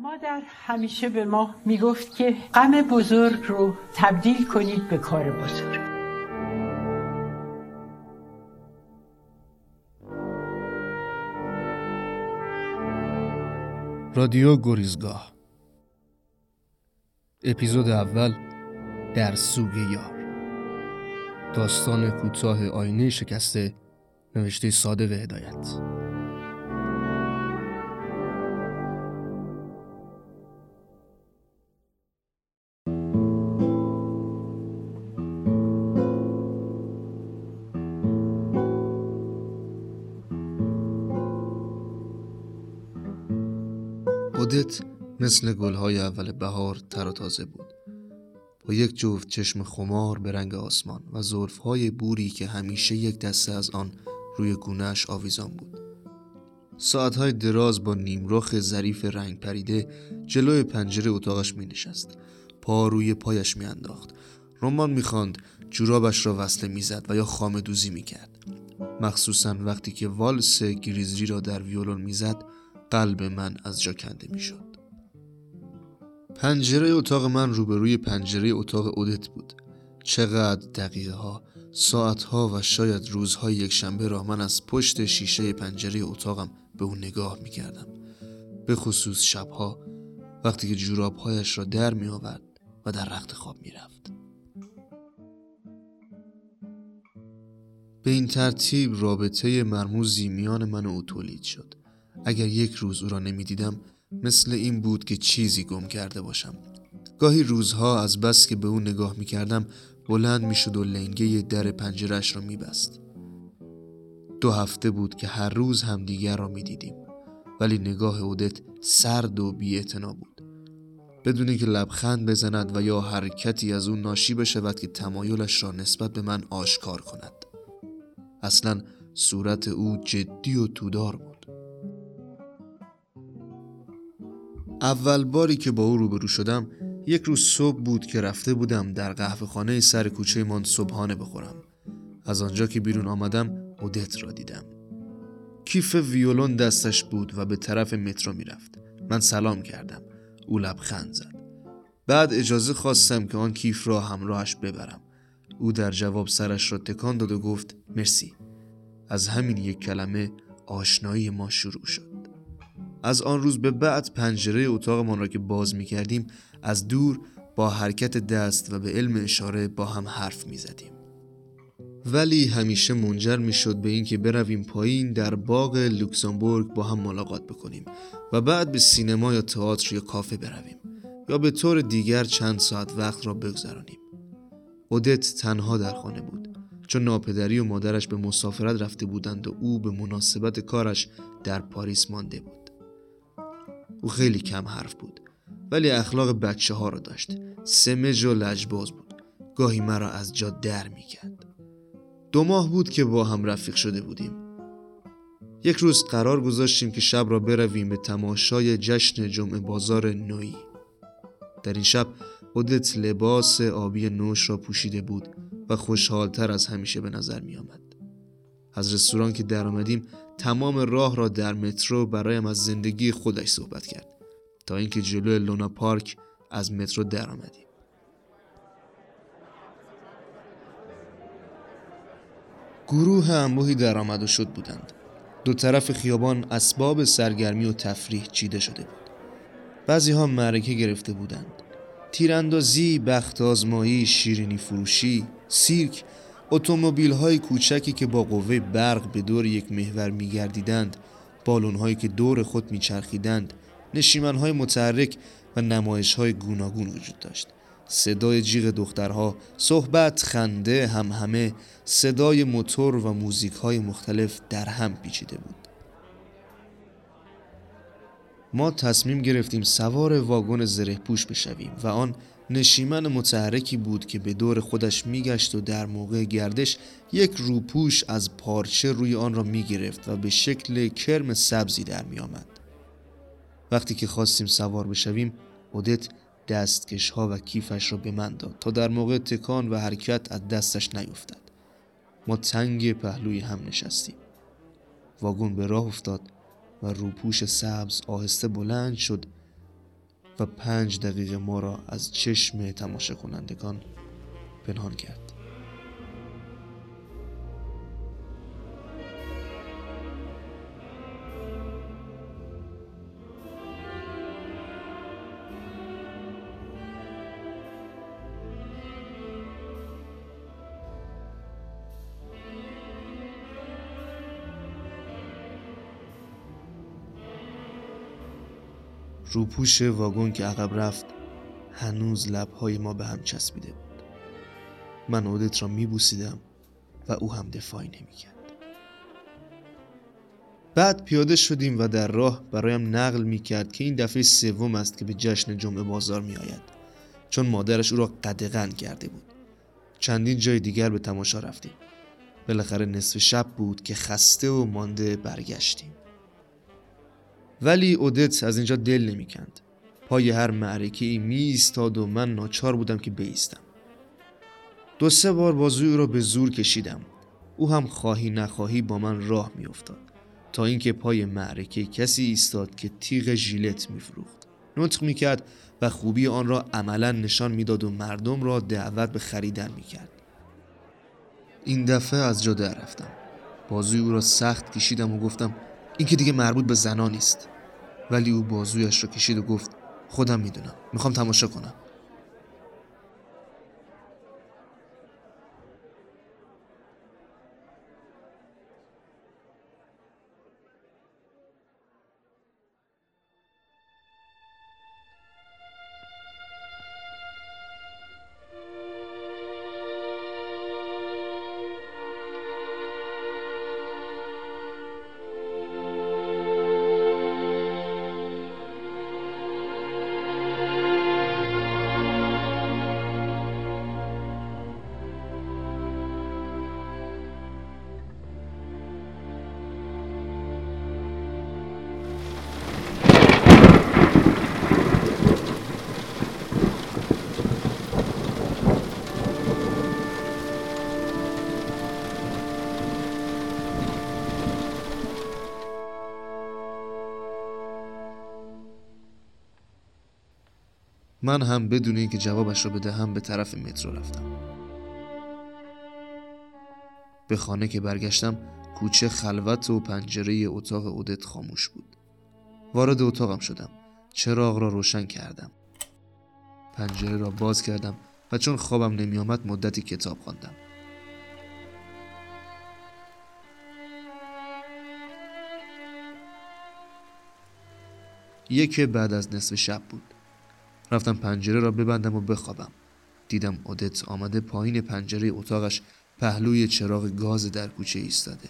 مادر همیشه به ما می‌گفت که غم بزرگ رو تبدیل کنید به کار بزرگ. رادیو گریزگاه. اپیزود اول در سوگ یار. داستان کوتاه آینه شکسته نوشته ساده و هدایت. خودت مثل گلهای اول بهار تر و تازه بود. با یک جفت چشم خمار به رنگ آسمان و ظرفهای بوری که همیشه یک دسته از آن روی گونهش آویزان بود. ساعتهای دراز با نیمرخ ظریف رنگ پریده جلوی پنجره اتاقش می نشست پا روی پایش می انداخت رمان می خاند جورابش را وصله می‌زد و یا خام دوزی می کرد مخصوصا وقتی که والس گریزری را در ویولون می‌زد قلب من از جا کنده می‌شد. پنجره اتاق من روبروی پنجره اتاق اودت بود. چقدر دقیقه ها، ساعت ها و شاید روزهای یک شنبه را من از پشت شیشه پنجره اتاقم به او نگاه می کردم. به خصوص شبها وقتی که جورابهایش را در می آورد و در رخت خواب می رفت. به این ترتیب رابطه مرموزی میان من و او تولید شد. اگر یک روز او را نمی‌دیدم مثل این بود که چیزی گم کرده باشم. گاهی روزها از بس که به او نگاه می کردم بلند می شد و لنگه در پنجرش را می بست. دو هفته بود که هر روز همدیگر را می دیدیم ولی نگاه اودت سرد و بی بود. بدون که لبخند بزند و یا حرکتی از او ناشی بشود که تمایلش را نسبت به من آشکار کند. اصلا صورت او جدی و تودار بود. اول باری که با او روبرو شدم یک روز صبح بود که رفته بودم در قهوه خانه سر کوچه من صبحانه بخورم. از آنجا که بیرون آمدم اودت را دیدم. کیف ویولون دستش بود و به طرف مترو می‌رفت. من سلام کردم. او لبخند زد. بعد اجازه خواستم که آن کیف را همراهش ببرم. او در جواب سرش را تکان داد و گفت مرسی. از همین یک کلمه آشنایی ما شروع شد. از آن روز به بعد پنجره اتاقمان را که باز می کردیم از دور با حرکت دست و به علم اشاره با هم حرف می زدیم. ولی همیشه منجر می شد به اینکه برویم پایین در باغ لوکزامبورگ با هم ملاقات بکنیم و بعد به سینما یا تئاتر یا کافه برویم یا به طور دیگر چند ساعت وقت را بگذرانیم. اودت تنها در خانه بود چون ناپدری و مادرش به مسافرت رفته بودند و او به مناسبت کارش در پاریس مانده بود. او خیلی کم حرف بود ولی اخلاق بچه ها رو داشت. سمج و لجباز بود. گاهی مرا از جا در می‌کرد. دو ماه بود که با هم رفیق شده بودیم. یک روز قرار گذاشتیم که شب را برویم به تماشای جشن جمعه بازار نوی در این شب خودت لباس آبی نوش را پوشیده بود و خوشحالتر از همیشه به نظر می آمد. از رستوران که در آمدیم تمام راه را در مترو برایم از زندگی خودش صحبت کرد. تا اینکه جلوی لونا پارک از مترو در آمدیم گروه انبوهی در آمد و شد بودند. دو طرف خیابان اسباب سرگرمی و تفریح چیده شده بود. بعضی ها معرکه گرفته بودند. تیراندازی، بخت آزمایی، شیرینی فروشی، سیرک اتومبیل های کوچکی که با قوه برق به دور یک محور میگردیدند بالون هایی که دور خود میچرخیدند نشیمن های متحرک و نمایش های گوناگون وجود داشت. صدای جیغ دخترها صحبت خنده هم همه صدای موتور و موزیک های مختلف در هم پیچیده بود. ما تصمیم گرفتیم سوار واگن زره پوش بشویم و آن نشیمن متحرکی بود که به دور خودش میگشت و در موقع گردش یک روپوش از پارچه روی آن را می‌گرفت و به شکل کرم سبزی در میآمد. وقتی که خواستیم سوار بشویم اودت دستکش ها و کیفش را به من داد تا در موقع تکان و حرکت از دستش نیفتد ما تنگ پهلوی هم نشستیم واگن به راه افتاد و روپوش سبز آهسته بلند شد و پنج دقیقه ما را از چشم تماشا کنندگان پنهان کرد. روپوش واگن که عقب رفت هنوز لبهای ما به هم چسبیده بود. من اودت را میبوسیدم و او هم دفاعی نمی‌کرد. بعد پیاده شدیم و در راه برایم نقل می‌کرد که این دفعه سوم است که به جشن جمعه بازار میآید. چون مادرش او را قدغن کرده بود. چندین جای دیگر به تماشا رفتیم. بالاخره نصف شب بود که خسته و مانده برگشتیم. ولی اودت از اینجا دل نمی‌کند. پای هر معرکه ای می ایستاد و من ناچار بودم که بیستم. دو سه بار بازوی را به زور کشیدم. او هم خواهی نخواهی با من راه میافتاد تا اینکه پای معرکه کسی ایستاد که تیغ ژیلت میفروخت. نطق می‌کرد و خوبی آن را عملا نشان می‌داد و مردم را دعوت به خریدن می‌کرد. این دفعه از جا در رفتم. بازوی او را سخت کشیدم و گفتم این که دیگه مربوط به زنا نیست. ولی او بازویش رو کشید و گفت خودم می‌دونم. می‌خوام تماشا کنم. من هم بدون اینکه جوابش را بدهم به طرف مترو رفتم. به خانه که برگشتم کوچه خلوت و پنجره اتاق اودت خاموش بود. وارد اتاقم شدم. چراغ را روشن کردم. پنجره را باز کردم و چون خوابم نمی آمد مدتی کتاب خواندم. یک بعد از نصف شب بود. رفتم پنجره را ببندم و بخوابم. دیدم اودت آمده پایین پنجره اتاقش پهلوی چراغ گاز در کوچه ایستاده.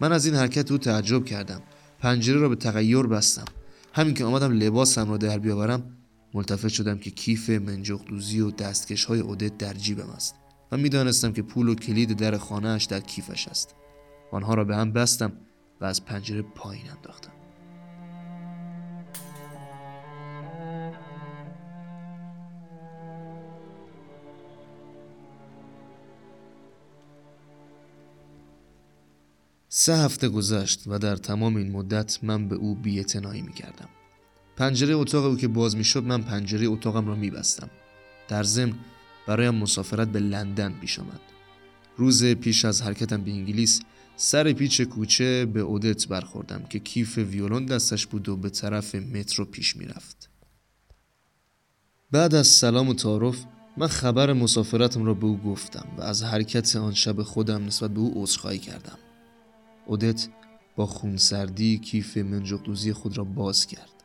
من از این حرکت او تعجب کردم. پنجره را به تغییر بستم. همین که آمدم لباسم را در بیاورم ملتفت شدم که کیف منجقدوزی و دستکش های اودت در جیبم است و می‌دانستم که پول و کلید در خانهاش در کیفش است. آنها را به هم بستم و از پنجره پایین انداختم. سه هفته گذشت و در تمام این مدت من به او بیعتنایی می کردم. پنجره اتاق او که باز می شد من پنجره اتاقم را می بستم. در ضمن برایم مسافرت به لندن پیش آمد. روز پیش از حرکتم به انگلیس سر پیچ کوچه به اودت برخوردم که کیف ویولون دستش بود و به طرف مترو پیش می رفت. بعد از سلام و تعارف من خبر مسافرتم را به او گفتم و از حرکت آن شب خودم نسبت به او عذرخواهی کردم. اودت با خونسردی کیف منجقدوزی خود را باز کرد.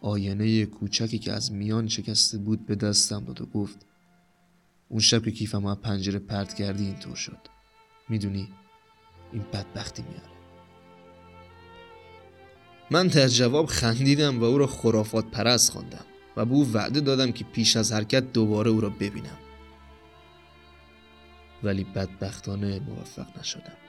آینه کوچکی که از میان شکسته بود به دستم داد و گفت اون شب که کیفم از پنجره پرت کردی اینطور شد. می‌دونی این بدبختی میاره. من در جواب خندیدم و او را خرافات پرست خواندم و به او وعده دادم که پیش از حرکت دوباره او را ببینم. ولی بدبختانه موفق نشدم.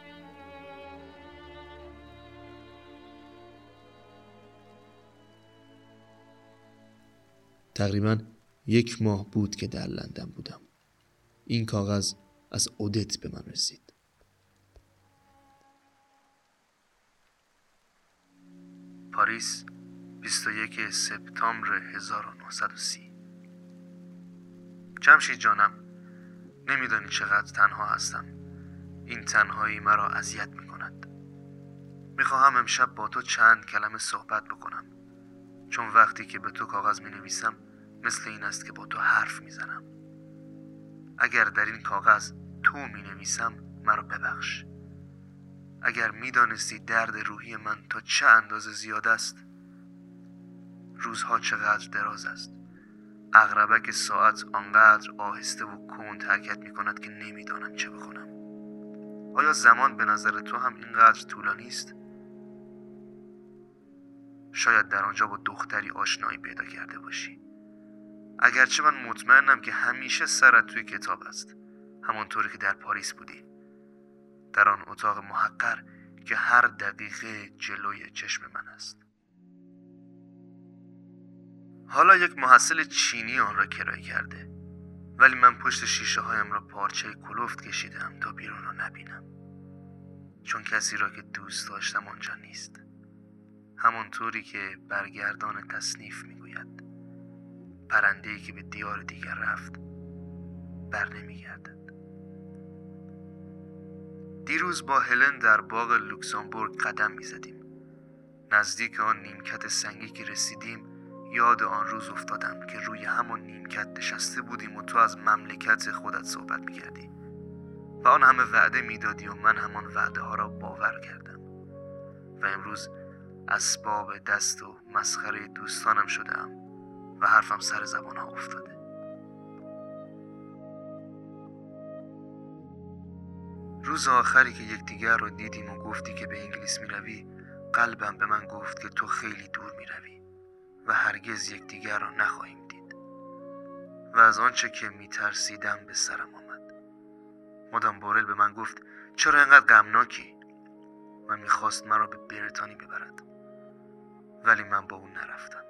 تقریبا یک ماه بود که در لندن بودم. این کاغذ از اودت به من رسید. پاریس 21 سپتامبر 1930 جمشید جانم نمیدانی چقدر تنها هستم. این تنهایی مرا اذیت می کند می‌خواهم امشب با تو چند کلمه صحبت بکنم. چون وقتی که به تو کاغذ می نویسم مثل این است که با تو حرف می‌زنم. اگر در این کاغذ تو می نویسم مرا ببخش. اگر می‌دانستی درد روحی من تا چه اندازه زیاد است روزها چقدر دراز است. اغربک ساعت آنقدر آهسته و کند حرکت می کند که نمی‌دانم چه بکنم آیا زمان به نظر تو هم اینقدر طولانی است؟ شاید در آنجا با دختری آشنایی پیدا کرده باشی. اگرچه من مطمئنم که همیشه سرت توی کتاب است. همانطوری که در پاریس بودی. در آن اتاق محقر که هر دقیقه جلوی چشم من است. حالا یک محصل چینی آن را کرایه کرده. ولی من پشت شیشه هایم را پارچه کلوفت کشیدم تا بیرون را نبینم. چون کسی را که دوست داشتم آنجا نیست. همانطوری که برگردان تصنیف می‌گوید. پرنده که به دیار دیگر رفت بر نمیگردد. دیروز با هلن در باغ لوکسامبورگ قدم می‌زدیم. نزدیک آن نیمکت سنگی که رسیدیم یاد آن روز افتادم که روی همان نیمکت نشسته بودیم و تو از مملکت خودت صحبت می‌کردی. و آن همه وعده می‌دادی و من همان وعده ها را باور کردم. و امروز اسباب دست و مسخره دوستانم شدم و حرفم سر زبان ها افتاده. روز آخری که یکدیگر رو دیدیم و گفتی که به انگلیس می‌روی قلبم به من گفت که تو خیلی دور می‌روی و هرگز یکدیگر را نخواهیم دید. و از آنچه که میترسیدم به سرم آمد. مادام بورل به من گفت چرا اینقدر غمناکی؟ و می‌خواست مرا به بریتانی ببرد. ولی من با اون نرفتم.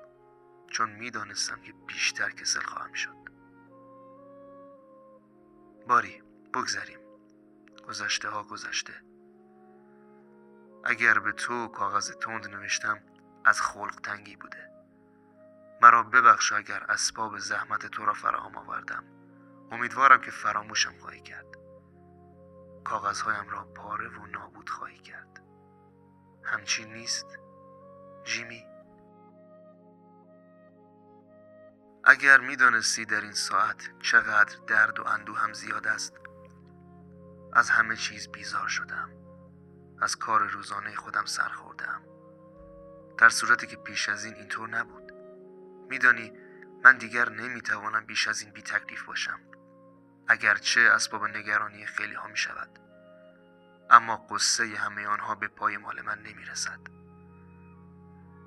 چون می‌دانستم که بیشتر کسل خواهم شد. باری بگذریم. گذشته ها گذشته. اگر به تو کاغذ تند نوشتم از خلق تنگی بوده. مرا ببخش اگر اسباب زحمت تو را فراهم آوردم. امیدوارم که فراموشم خواهی کرد. کاغذهایم را پاره و نابود خواهی کرد. همچین نیست؟ جیمی؟ اگر می‌دانستی در این ساعت چقدر درد و اندوه هم زیاد است از همه چیز بیزار شدم. از کار روزانه خودم سر خوردم. در صورتی که پیش از این اینطور نبود. میدانی من دیگر نمی‌توانم بیش از این بی تکلیف باشم اگرچه اسباب نگرانی خیلی ها می شود اما قصه همه آنها به پای مال من نمی رسد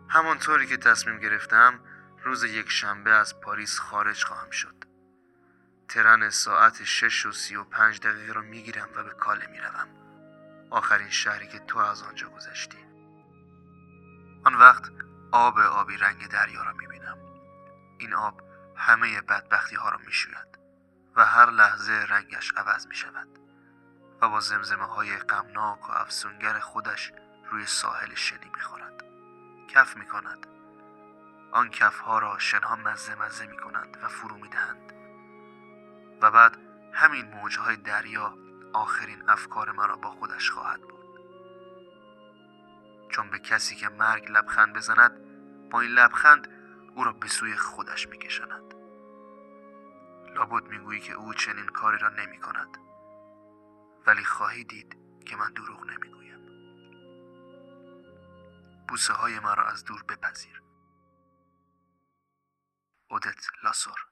همانطوری که تصمیم گرفتم روز یک شنبه از پاریس خارج خواهم شد. ترن ساعت شش و سی و پنج دقیقه را می‌گیرم و به کاله می‌روم. آخرین شهری که تو از آنجا گذشتی. آن وقت آب آبی رنگ دریا را می‌بینم. این آب همه بدبختی ها را می شوید و هر لحظه رنگش عوض می شود و با زمزمه های غمناک و افسونگر خودش روی ساحل شنی می خورد کف می کند آن کف ها را شنها مزه مزه می کنند و فرو می دهند و بعد همین موجهای دریا آخرین افکار مرا با خودش خواهد بود. چون به کسی که مرگ لبخند بزند با این لبخند او را به سوی خودش میکشاند. لابد می‌گویی که او چنین کاری را نمی کند ولی خواهی دید که من دروغ نمی‌گویم. بوسه های مرا از دور بپذیر. اودت لاسور.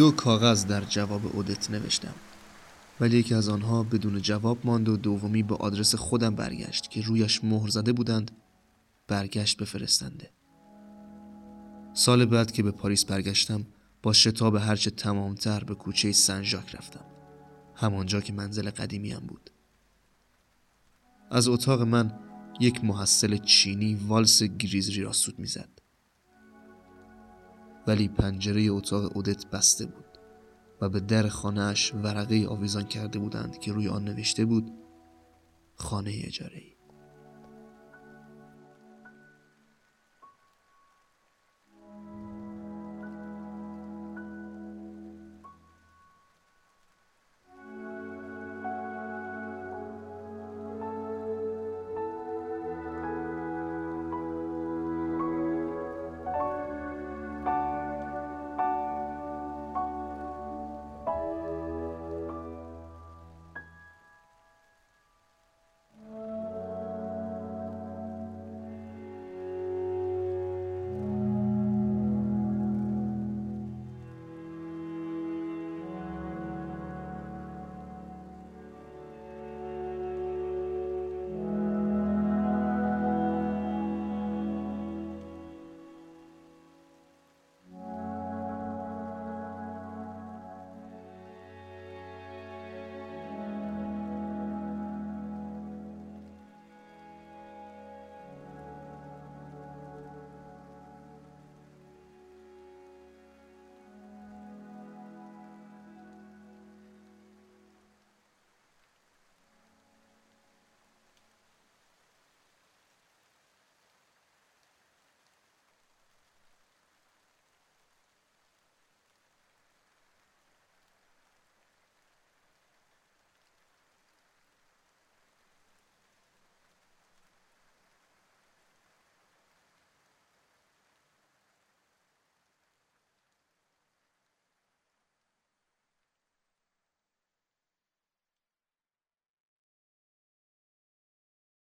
دو کاغذ در جواب اودت نوشتم. ولی یکی از آنها بدون جواب ماند و دومی به آدرس خودم برگشت که رویش مهر زده بودند برگشت بفرستنده سال بعد که به پاریس برگشتم با شتاب هرچه تمامتر به کوچه سن ژاک رفتم. همانجا که منزل قدیمیم بود. از اتاق من یک محصل چینی والس گریزری را سود می‌زد. ولی پنجره اتاق اودت بسته بود و به در خانهاش ورقه آویزان کرده بودند که روی آن نوشته بود خانه اجاره